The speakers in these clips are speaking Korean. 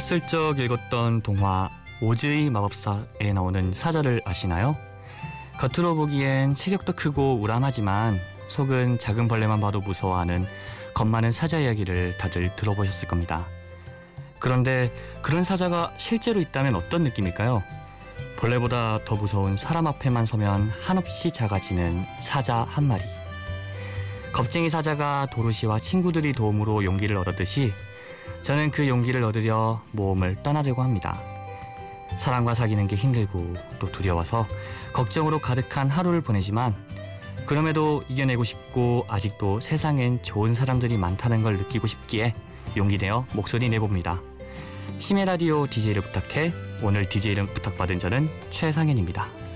어렸을 적 읽었던 동화 오즈의 마법사에 나오는 사자를 아시나요? 겉으로 보기엔 체격도 크고 우람하지만 속은 작은 벌레만 봐도 무서워하는 겁 많은 사자 이야기를 다들 들어보셨을 겁니다. 그런데 그런 사자가 실제로 있다면 어떤 느낌일까요? 벌레보다 더 무서운 사람 앞에만 서면 한없이 작아지는 사자 한 마리. 겁쟁이 사자가 도로시와 친구들이 도움으로 용기를 얻었듯이 저는 그 용기를 얻으려 모험을 떠나려고 합니다. 사람과 사귀는 게 힘들고 또 두려워서 걱정으로 가득한 하루를 보내지만 그럼에도 이겨내고 싶고 아직도 세상엔 좋은 사람들이 많다는 걸 느끼고 싶기에 용기 내어 목소리 내봅니다. 심해 라디오 DJ를 부탁해 오늘 DJ를 부탁받은 저는 최상현입니다.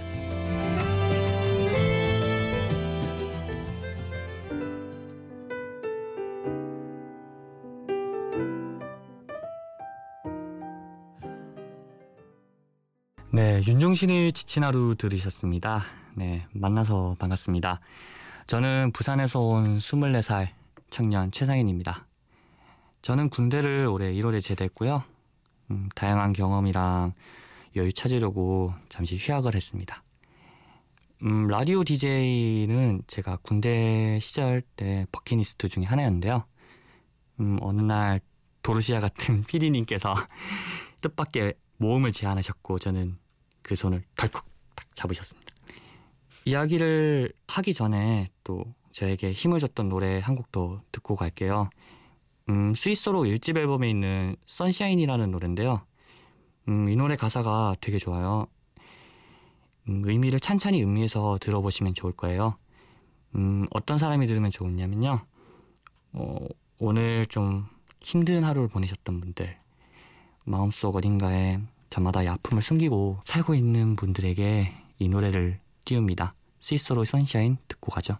윤종신의 지친 하루 들으셨습니다. 네, 만나서 반갑습니다. 저는 부산에서 온 24살 청년 최상현입니다. 저는 군대를 올해 1월에 제대했고요. 음, 다양한 경험이랑 여유 찾으려고 잠시 휴학을 했습니다. 음, 라디오 DJ는 제가 군대 시절 때 버킷리스트 중에 하나였는데요. 음, 어느 날 도르시아 같은 피디님께서 뜻밖의 모험을 제안하셨고 저는 그 손을 덜컥 딱 잡으셨습니다. 이야기를 하기 전에 또 저에게 힘을 줬던 노래 한 곡 더 듣고 갈게요. 음, 스위스로 1집 앨범에 있는 선샤인이라는 노래인데요. 음, 이 노래 가사가 되게 좋아요. 음, 의미를 찬찬히 음미해서 들어보시면 좋을 거예요. 음, 어떤 사람이 들으면 좋으냐면요. 어, 오늘 좀 힘든 하루를 보내셨던 분들, 마음속 어딘가에 저마다 이 아픔을 숨기고 살고 있는 분들에게 이 노래를 띄웁니다. 스위스로 선샤인 듣고 가죠.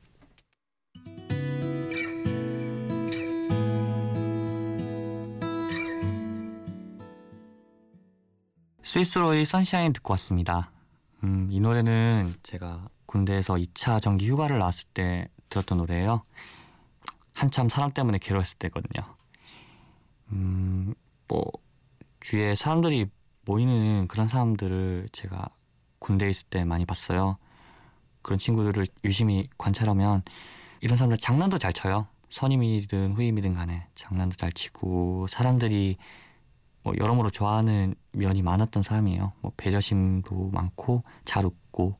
스위스로의 선샤인 듣고 왔습니다. 음, 이 노래는 제가 군대에서 2차 정기 휴가를 나왔을 때 들었던 노래예요. 한참 사람 때문에 괴로웠을 때거든요. 음, 뭐 주위에 사람들이 모이는 그런 사람들을 제가 군대에 있을 때 많이 봤어요. 그런 친구들을 유심히 관찰하면 이런 사람들 장난도 잘 쳐요. 선임이든 후임이든 간에 장난도 잘 치고 사람들이 뭐 여러모로 좋아하는 면이 많았던 사람이에요. 뭐 배려심도 많고 잘 웃고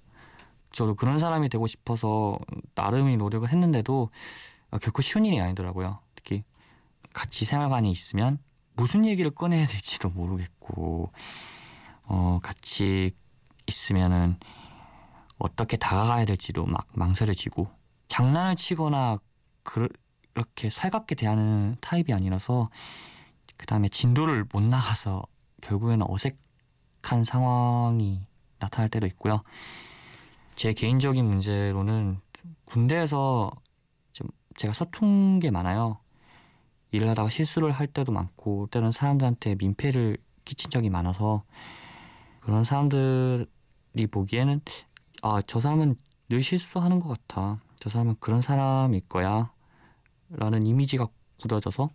저도 그런 사람이 되고 싶어서 나름의 노력을 했는데도 결코 쉬운 일이 아니더라고요. 특히 같이 생활관에 있으면 무슨 얘기를 꺼내야 될지도 모르겠고 어 같이 있으면은 어떻게 다가가야 될지도 막 망설여지고 장난을 치거나 그렇게 살갑게 대하는 타입이 아니라서 그 다음에 진도를 못 나가서 결국에는 어색한 상황이 나타날 때도 있고요. 제 개인적인 문제로는 군대에서 좀 제가 서툰 게 많아요. 일을 하다가 실수를 할 때도 많고 때로는 사람들한테 민폐를 끼친 적이 많아서 그런 사람들이 보기에는 아 저 사람은 늘 실수하는 것 같아. 저 사람은 그런 사람일 거야. 라는 이미지가 굳어져서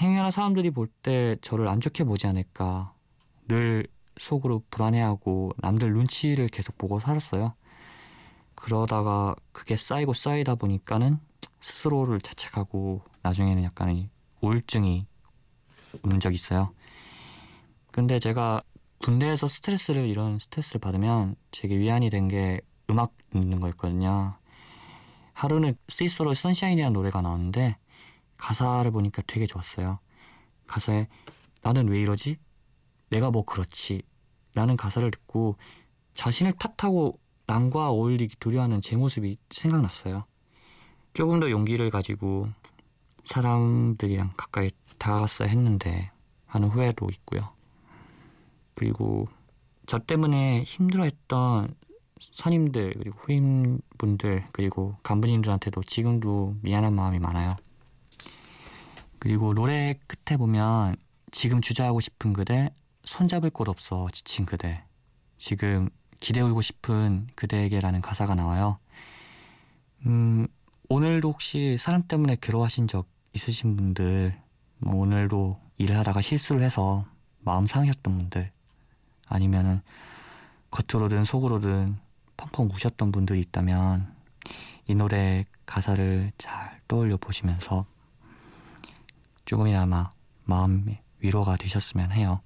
행여나 사람들이 볼 때 저를 안 좋게 보지 않을까. 늘 속으로 불안해하고 남들 눈치를 계속 보고 살았어요. 그러다가 그게 쌓이고 쌓이다 보니까는 스스로를 자책하고 나중에는 약간의 우울증이 오는 적이 있어요. 근데 제가 군대에서 스트레스를 이런 스트레스를 받으면 제게 위안이 된 게 음악 듣는 거였거든요. 하루는 스윗소로우 Sunshine이라는 노래가 나왔는데 가사를 보니까 되게 좋았어요. 가사에 나는 왜 이러지? 내가 뭐 그렇지? 라는 가사를 듣고 자신을 탓하고 남과 어울리기 두려워하는 제 모습이 생각났어요. 조금 더 용기를 가지고 사람들이랑 가까이 다가갔어야 했는데 하는 후회도 있고요. 그리고 저 때문에 힘들어했던 선임들 그리고 후임분들 그리고 간부님들한테도 지금도 미안한 마음이 많아요. 그리고 노래 끝에 보면 지금 주저하고 싶은 그대 손잡을 곳 없어 지친 그대 지금 기대 울고 싶은 그대에게라는 가사가 나와요. 음, 오늘도 혹시 사람 때문에 괴로워하신 적 있으신 분들 뭐 오늘도 일을 하다가 실수를 해서 마음 상하셨던 분들 아니면은 겉으로든 속으로든 펑펑 우셨던 분들이 있다면 이 노래 가사를 잘 떠올려 보시면서 조금이나마 마음의 위로가 되셨으면 해요.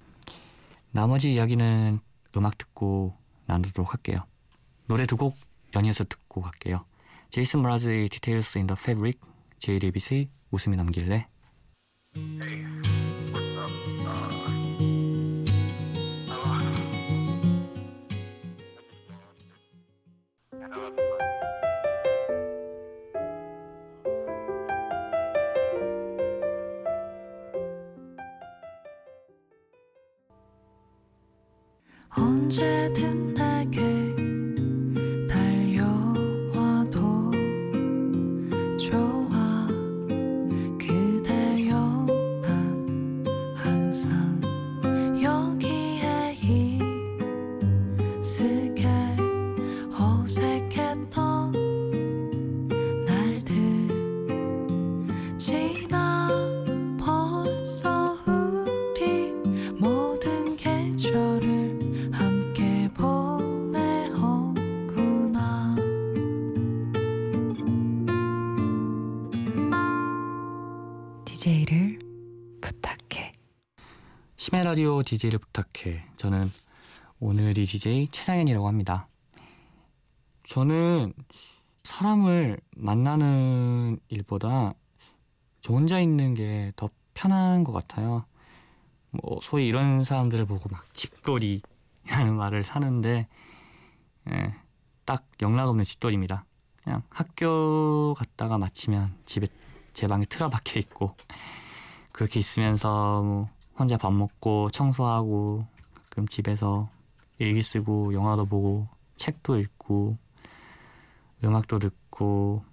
나머지 이야기는 음악 듣고 나누도록 할게요. 노래 두 곡 연이어서 듣고 갈게요. 제이슨 브라즈의 Details in the Fabric, JDBC 웃음이 남길래 sun. 라디오 DJ를 부탁해. 저는 오늘이 DJ 최상현이라고 합니다. 저는 사람을 만나는 일보다 저 혼자 있는 게 더 편한 것 같아요. 뭐 소위 이런 사람들을 보고 막 집돌이라는 말을 하는데 예, 딱 영락 없는 집돌이입니다. 그냥 학교 갔다가 마치면 집에 제 방에 틀어박혀 있고 그렇게 있으면서 뭐 혼자 밥 먹고 청소하고 가끔 집에서 일기 쓰고 영화도 보고 책도 읽고 음악도 듣고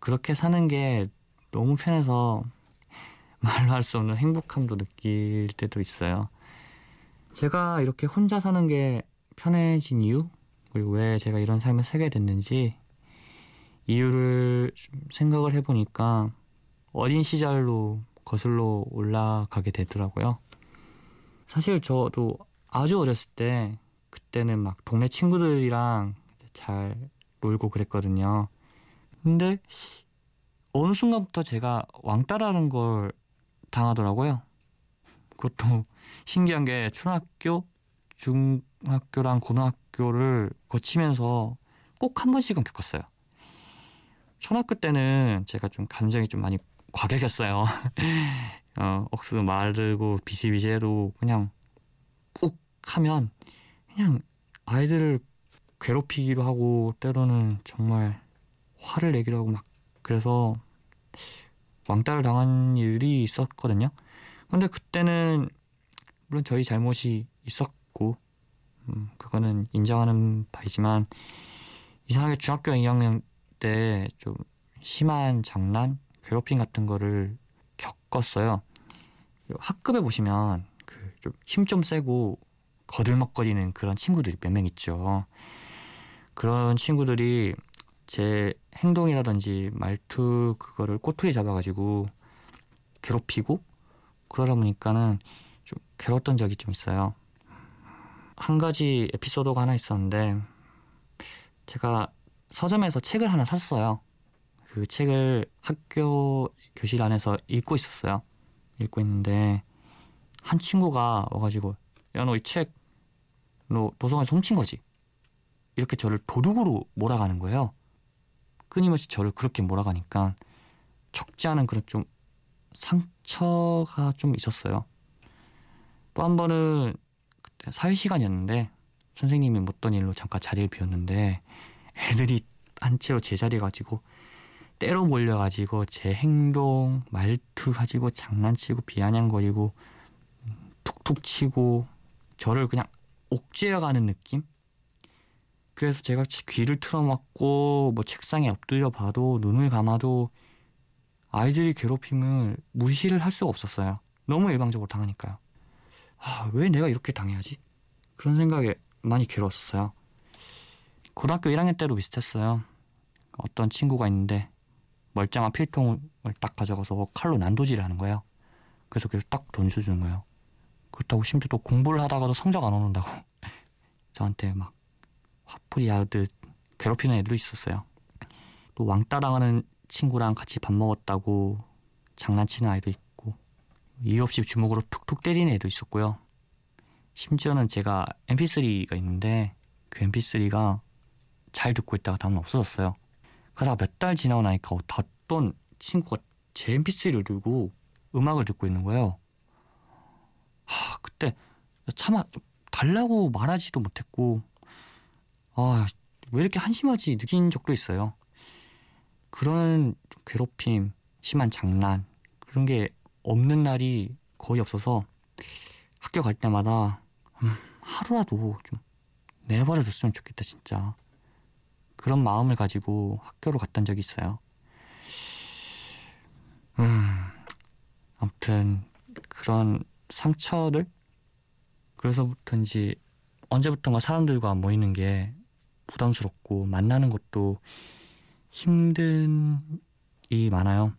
그렇게 사는 게 너무 편해서 말로 할 수 없는 행복함도 느낄 때도 있어요. 제가 이렇게 혼자 사는 게 편해진 이유 그리고 왜 제가 이런 삶을 살게 됐는지 이유를 좀 생각을 해보니까 어린 시절로 거슬러 올라가게 되더라고요. 사실 저도 아주 어렸을 때 그때는 막 동네 친구들이랑 잘 놀고 그랬거든요. 근데 어느 순간부터 제가 왕따라는 걸 당하더라고요. 그것도 신기한 게 초등학교, 중학교랑 고등학교를 거치면서 꼭 한 번씩은 겪었어요. 초등학교 때는 제가 좀 감정이 좀 많이 과격했어요. 어, 억수 마르고 비시비시해도 그냥 욱 하면 그냥 아이들을 괴롭히기도 하고 때로는 정말 화를 내기도 하고 막 그래서 왕따를 당한 일이 있었거든요. 근데 그때는 물론 저희 잘못이 있었고 음, 그거는 인정하는 바이지만 이상하게 중학교 2학년 때 좀 심한 장난, 괴롭힘 같은 거를 겪었어요. 학급에 보시면 그 좀힘좀 세고 거들먹거리는 그런 친구들이 몇 명 있죠. 그런 친구들이 제 행동이라든지 말투 그거를 꼬투리 잡아가지고 괴롭히고 그러다 보니까는 좀 괴로웠던 적이 좀 있어요. 한 가지 에피소드가 하나 있었는데 제가 서점에서 책을 하나 샀어요. 그 책을 학교 교실 안에서 읽고 있었어요. 읽고 있는데 한 친구가 와가지고 야 너 이 책 너 도서관에서 훔친 거지? 이렇게 저를 도둑으로 몰아가는 거예요. 끊임없이 저를 그렇게 몰아가니까 적지 않은 그런 좀 상처가 좀 있었어요. 또 한 번은 그때 사회 시간이었는데 선생님이 못던 일로 잠깐 자리를 비웠는데 애들이 한 채로 제 자리 가지고 때로 몰려가지고 제 행동, 말투 가지고 장난치고 비아냥거리고 툭툭 치고 저를 그냥 옥죄어가는 느낌? 그래서 제가 귀를 틀어막고 뭐 책상에 엎드려 봐도 눈을 감아도 아이들이 괴롭힘을 무시를 할 수가 없었어요. 너무 일방적으로 당하니까요. 아, 왜 내가 이렇게 당해야지? 그런 생각에 많이 괴로웠어요. 고등학교 1학년 때도 비슷했어요. 어떤 친구가 있는데 멀쩡한 필통을 딱 가져가서 칼로 난도질을 하는 거예요. 그래서 계속 딱 던져주는 거예요. 그렇다고 심지어 또 공부를 하다가도 성적 안 오는다고 저한테 막 화풀이 하듯 괴롭히는 애들도 있었어요. 또 왕따 당하는 친구랑 같이 밥 먹었다고 장난치는 아이도 있고 이유 없이 주먹으로 툭툭 때리는 애도 있었고요. 심지어는 제가 mp3가 있는데 그 mp3가 잘 듣고 있다가 다음날 없어졌어요. 그러다가 몇달 지나고 나니까 어떤 친구가 제 mp3를 들고 음악을 듣고 있는 거예요. 하, 그때 차마 달라고 말하지도 못했고 아, 왜 이렇게 한심하지 느낀 적도 있어요. 그런 괴롭힘, 심한 장난 그런 게 없는 날이 거의 없어서 학교 갈 때마다 음, 하루라도 좀 내버려 뒀으면 좋겠다 진짜 그런 마음을 가지고 학교로 갔던 적이 있어요. 음, 아무튼 그런 상처를 그래서부터인지 언제부턴가 사람들과 모이는 게 부담스럽고 만나는 것도 힘든 일이 많아요.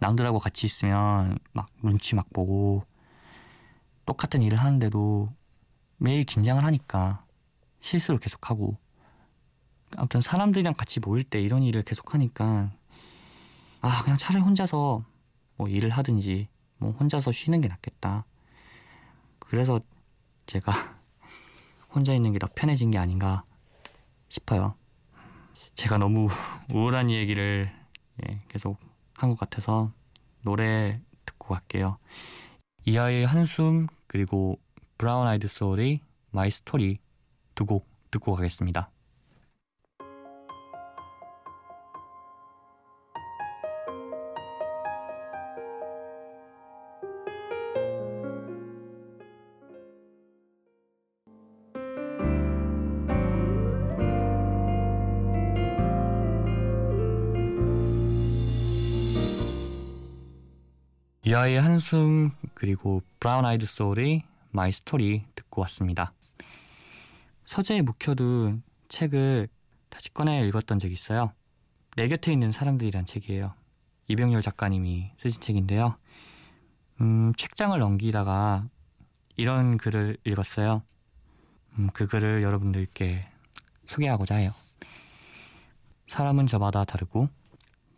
남들하고 같이 있으면 막 눈치 막 보고 똑같은 일을 하는데도 매일 긴장을 하니까 실수를 계속하고 아무튼 사람들이랑 같이 모일 때 이런 일을 계속 하니까 아 그냥 차라리 혼자서 뭐 일을 하든지 뭐 혼자서 쉬는 게 낫겠다. 그래서 제가 혼자 있는 게 더 편해진 게 아닌가 싶어요. 제가 너무 우울한 얘기를 예, 계속 한 것 같아서 노래 듣고 갈게요. 이하이의 한숨 그리고 브라운 아이드 소울의 My Story 두 곡 듣고 가겠습니다. 이하이의 한숨 그리고 브라운 아이드 소울의 My Story 듣고 왔습니다. 서재에 묵혀둔 책을 다시 꺼내 읽었던 적이 있어요. 내 곁에 있는 사람들이란 책이에요. 이병률 작가님이 쓰신 책인데요. 음, 책장을 넘기다가 이런 글을 읽었어요. 음, 그 글을 여러분들께 소개하고자 해요. 사람은 저마다 다르고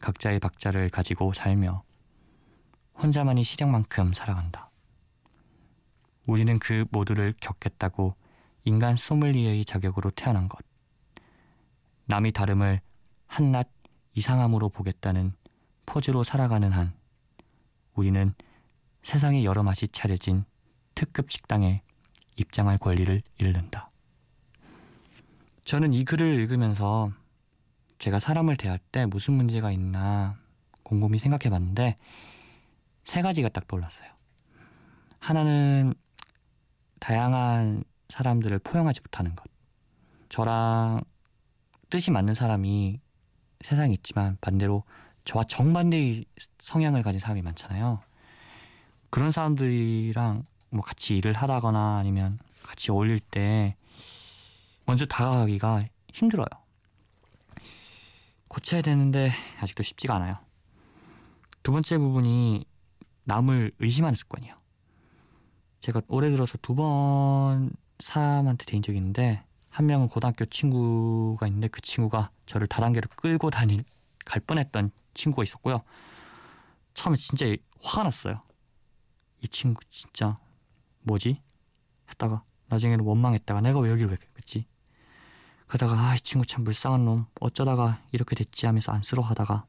각자의 박자를 가지고 살며 혼자만이 시력만큼 살아간다. 우리는 그 모두를 겪겠다고 인간 소믈리에의 자격으로 태어난 것. 남이 다름을 한낱 이상함으로 보겠다는 포즈로 살아가는 한 우리는 세상의 여러 맛이 차려진 특급 식당에 입장할 권리를 잃는다. 저는 이 글을 읽으면서 제가 사람을 대할 때 무슨 문제가 있나 곰곰이 생각해 봤는데 세 가지가 딱 떠올랐어요. 하나는 다양한 사람들을 포용하지 못하는 것. 저랑 뜻이 맞는 사람이 세상에 있지만 반대로 저와 정반대의 성향을 가진 사람이 많잖아요. 그런 사람들이랑 뭐 같이 일을 하다거나 아니면 같이 어울릴 때 먼저 다가가기가 힘들어요. 고쳐야 되는데 아직도 쉽지가 않아요. 두 번째 부분이 남을 의심하는 습관이에요. 제가 올해 들어서 두 번 사람한테 대인 적이 있는데 한 명은 고등학교 친구가 있는데 그 친구가 저를 다단계로 끌고 다닐 갈 뻔했던 친구가 있었고요. 처음에 진짜 화가 났어요. 이 친구 진짜 뭐지? 했다가 나중에는 원망했다가 내가 왜 여기를 왜 갔지? 그러다가 아 이 친구 참 불쌍한 놈 어쩌다가 이렇게 됐지 하면서 안쓰러워하다가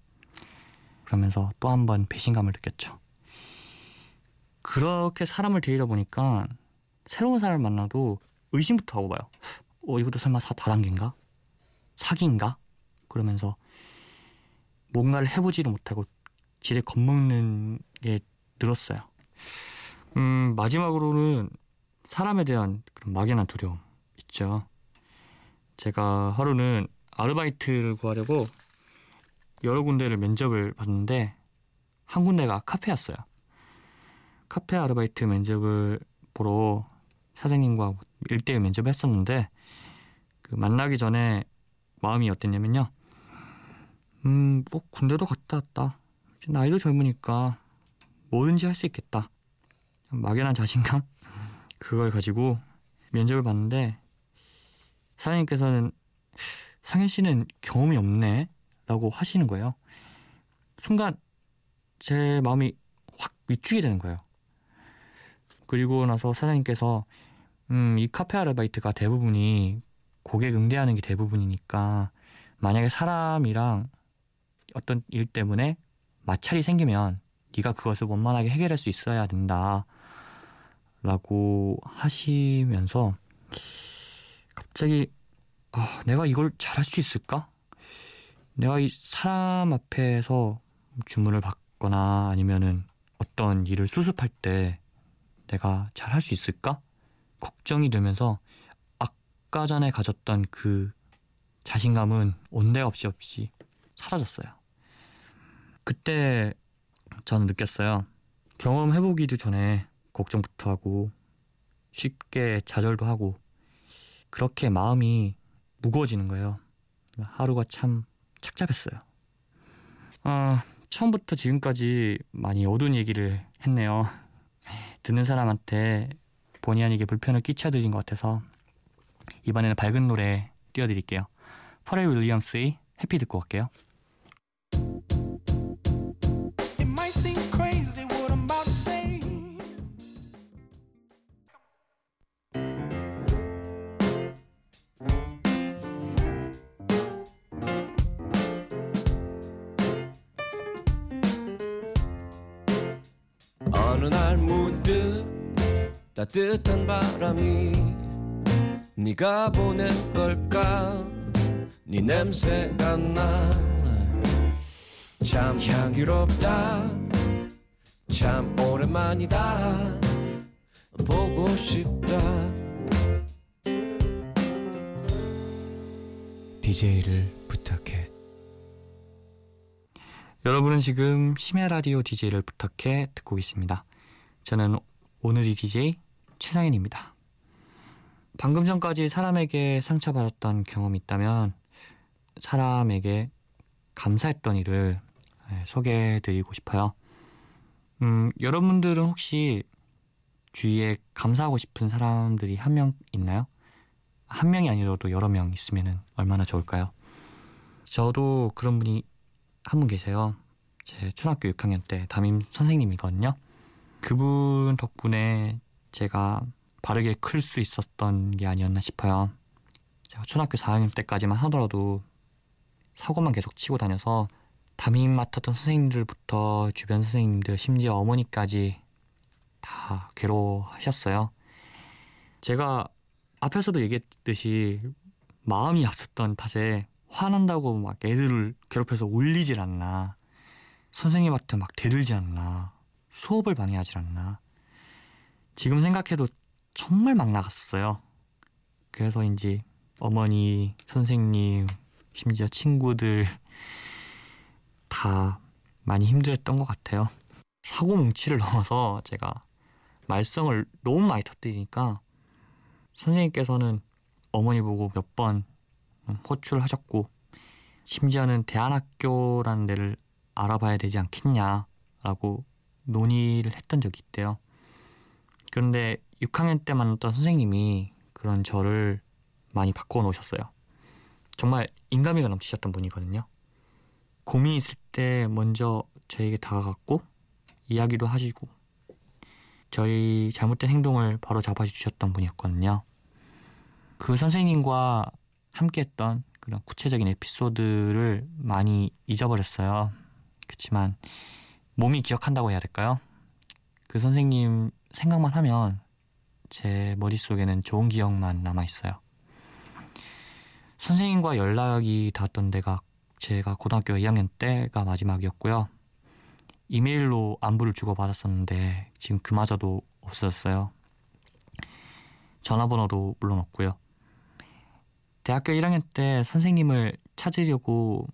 그러면서 또 한 번 배신감을 느꼈죠. 그렇게 사람을 데리다 보니까 새로운 사람을 만나도 의심부터 하고 봐요. 어, 이것도 설마 사 다단계인가? 사기인가? 그러면서 뭔가를 해보지도 못하고 지레 겁먹는 게 늘었어요. 음, 마지막으로는 사람에 대한 그런 막연한 두려움 있죠. 제가 하루는 아르바이트를 구하려고 여러 군데를 면접을 봤는데 한 군데가 카페였어요. 카페 아르바이트 면접을 보러 사장님과 1대1 면접을 했었는데 그 만나기 전에 마음이 어땠냐면요. 음, 뭐 군대도 갔다 왔다. 나이도 젊으니까 뭐든지 할 수 있겠다. 막연한 자신감 그걸 가지고 면접을 봤는데 사장님께서는 상현 씨는 경험이 없네 라고 하시는 거예요. 순간 제 마음이 확 위축이 되는 거예요. 그리고 나서 사장님께서 음, 이 카페 아르바이트가 대부분이 고객 응대하는 게 대부분이니까 만약에 사람이랑 어떤 일 때문에 마찰이 생기면 네가 그것을 원만하게 해결할 수 있어야 된다. 라고 하시면서 갑자기 아, 내가 이걸 잘할 수 있을까? 내가 이 사람 앞에서 주문을 받거나 아니면은 어떤 일을 수습할 때 내가 잘 할 수 있을까? 걱정이 되면서 아까 전에 가졌던 그 자신감은 온데 없이 없이 사라졌어요. 그때 저는 느꼈어요. 경험해보기도 전에 걱정부터 하고 쉽게 좌절도 하고 그렇게 마음이 무거워지는 거예요. 하루가 참 착잡했어요. 아, 처음부터 지금까지 많이 어두운 얘기를 했네요. 듣는 사람한테 본의 아니게 불편을 끼쳐드린 것 같아서 이번에는 밝은 노래 띄워드릴게요. 퍼렐 윌리엄스의 해피 듣고 갈게요. It might seem crazy what I'm about to say. 어느 날 따뜻한 바람이 네가 보낸 걸까? 네 냄새가 나 참 향기롭다. 참 오랜만이다. 보고 싶다. DJ를 부탁해. 여러분은 지금 심야 라디오 DJ를 부탁해 듣고 계십니다. 저는 오늘의 DJ 최상현입니다. 방금 전까지 사람에게 상처받았던 경험이 있다면 사람에게 감사했던 일을 네, 소개해드리고 싶어요. 음, 여러분들은 혹시 주위에 감사하고 싶은 사람들이 한 명 있나요? 한 명이 아니라도 여러 명 있으면 얼마나 좋을까요? 저도 그런 분이 한 분 계세요. 제 초등학교 6학년 때 담임 선생님이거든요. 그분 덕분에 제가 바르게 클 수 있었던 게 아니었나 싶어요. 제가 초등학교 4학년 때까지만 하더라도 사고만 계속 치고 다녀서 담임 맡았던 선생님들부터 주변 선생님들 심지어 어머니까지 다 괴로워하셨어요. 제가 앞에서도 얘기했듯이 마음이 앞섰던 탓에 화난다고 막 애들을 괴롭혀서 울리질 않나. 선생님한테 막 대들지 않나. 수업을 방해하질 않나. 지금 생각해도 정말 막 나갔어요. 그래서인지 어머니, 선생님, 심지어 친구들 다 많이 힘들었던 것 같아요. 사고 뭉치를 넘어서 제가 말썽을 너무 많이 터뜨리니까 선생님께서는 어머니 보고 몇 번 호출하셨고 심지어는 대안학교라는 데를 알아봐야 되지 않겠냐라고 논의를 했던 적이 있대요. 그런데 6학년 때 만났던 선생님이 그런 저를 많이 바꿔 놓으셨어요. 정말 인간미가 넘치셨던 분이거든요. 고민이 있을 때 먼저 저에게 다가갔고 이야기도 하시고 저희 잘못된 행동을 바로 잡아주셨던 분이었거든요. 그 선생님과 함께했던 그런 구체적인 에피소드를 많이 잊어버렸어요. 그렇지만 몸이 기억한다고 해야 될까요? 그 선생님 생각만 하면 제 머릿속에는 좋은 기억만 남아 있어요. 선생님과 연락이 닿았던 데가 제가 고등학교 2학년 때가 마지막이었고요. 이메일로 안부를 주고받았었는데 지금 그마저도 없어졌어요. 전화번호도 물론 없고요. 대학교 1학년 때 선생님을 찾으려고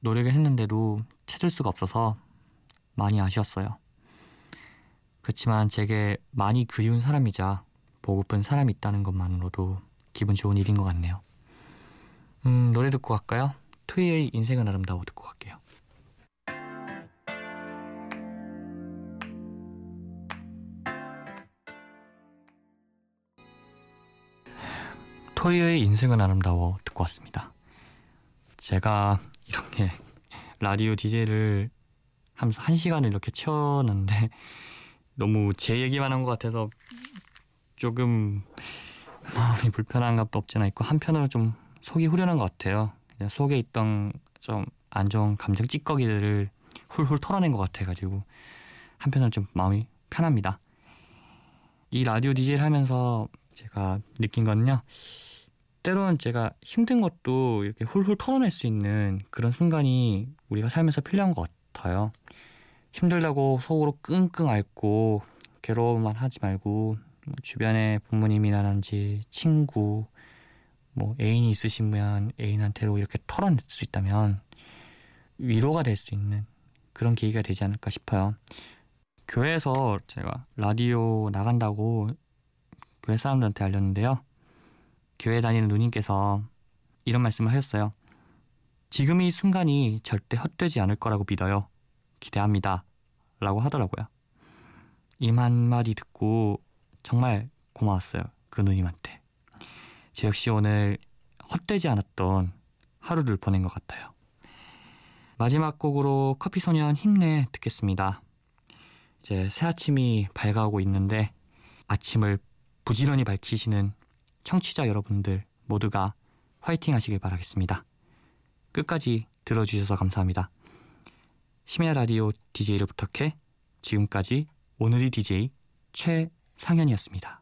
노력을 했는데도 찾을 수가 없어서 많이 아쉬웠어요. 그렇지만 제게 많이 그리운 사람이자 보고픈 사람이 있다는 것만으로도 기분 좋은 일인 것 같네요. 음, 노래 듣고 갈까요? 토이의 인생은 아름다워 듣고 갈게요. 토이의 인생은 아름다워 듣고 왔습니다. 제가 이렇게 라디오 DJ를 하면서 한 시간을 이렇게 채웠는데 너무 제 얘기만 한 것 같아서 조금 마음이 불편한 것도 없지는 있고 한편으로 좀 속이 후련한 것 같아요. 그냥 속에 있던 좀 안 좋은 감정 찌꺼기들을 훌훌 털어낸 것 같아가지고 한편으로 좀 마음이 편합니다. 이 라디오 DJ를 하면서 제가 느낀 거는요. 때로는 제가 힘든 것도 이렇게 훌훌 털어낼 수 있는 그런 순간이 우리가 살면서 필요한 것 같아요. 힘들다고 속으로 끙끙 앓고 괴로워만 하지 말고 뭐 주변에 부모님이라든지 친구, 뭐 애인이 있으시면 애인한테로 이렇게 털어낼 수 있다면 위로가 될 수 있는 그런 계기가 되지 않을까 싶어요. 교회에서 제가 라디오 나간다고 교회 사람들한테 알렸는데요. 교회 다니는 누님께서 이런 말씀을 하셨어요. 지금 이 순간이 절대 헛되지 않을 거라고 믿어요. 기대합니다. 라고 하더라고요. 이 한마디 듣고 정말 고마웠어요. 그 누님한테. 저 역시 오늘 헛되지 않았던 하루를 보낸 것 같아요. 마지막 곡으로 커피소년 힘내 듣겠습니다. 이제 새 아침이 밝아오고 있는데 아침을 부지런히 밝히시는 청취자 여러분들 모두가 화이팅 하시길 바라겠습니다. 끝까지 들어주셔서 감사합니다. 심야 라디오 DJ를 부탁해 지금까지 오늘의 DJ 최상현이었습니다.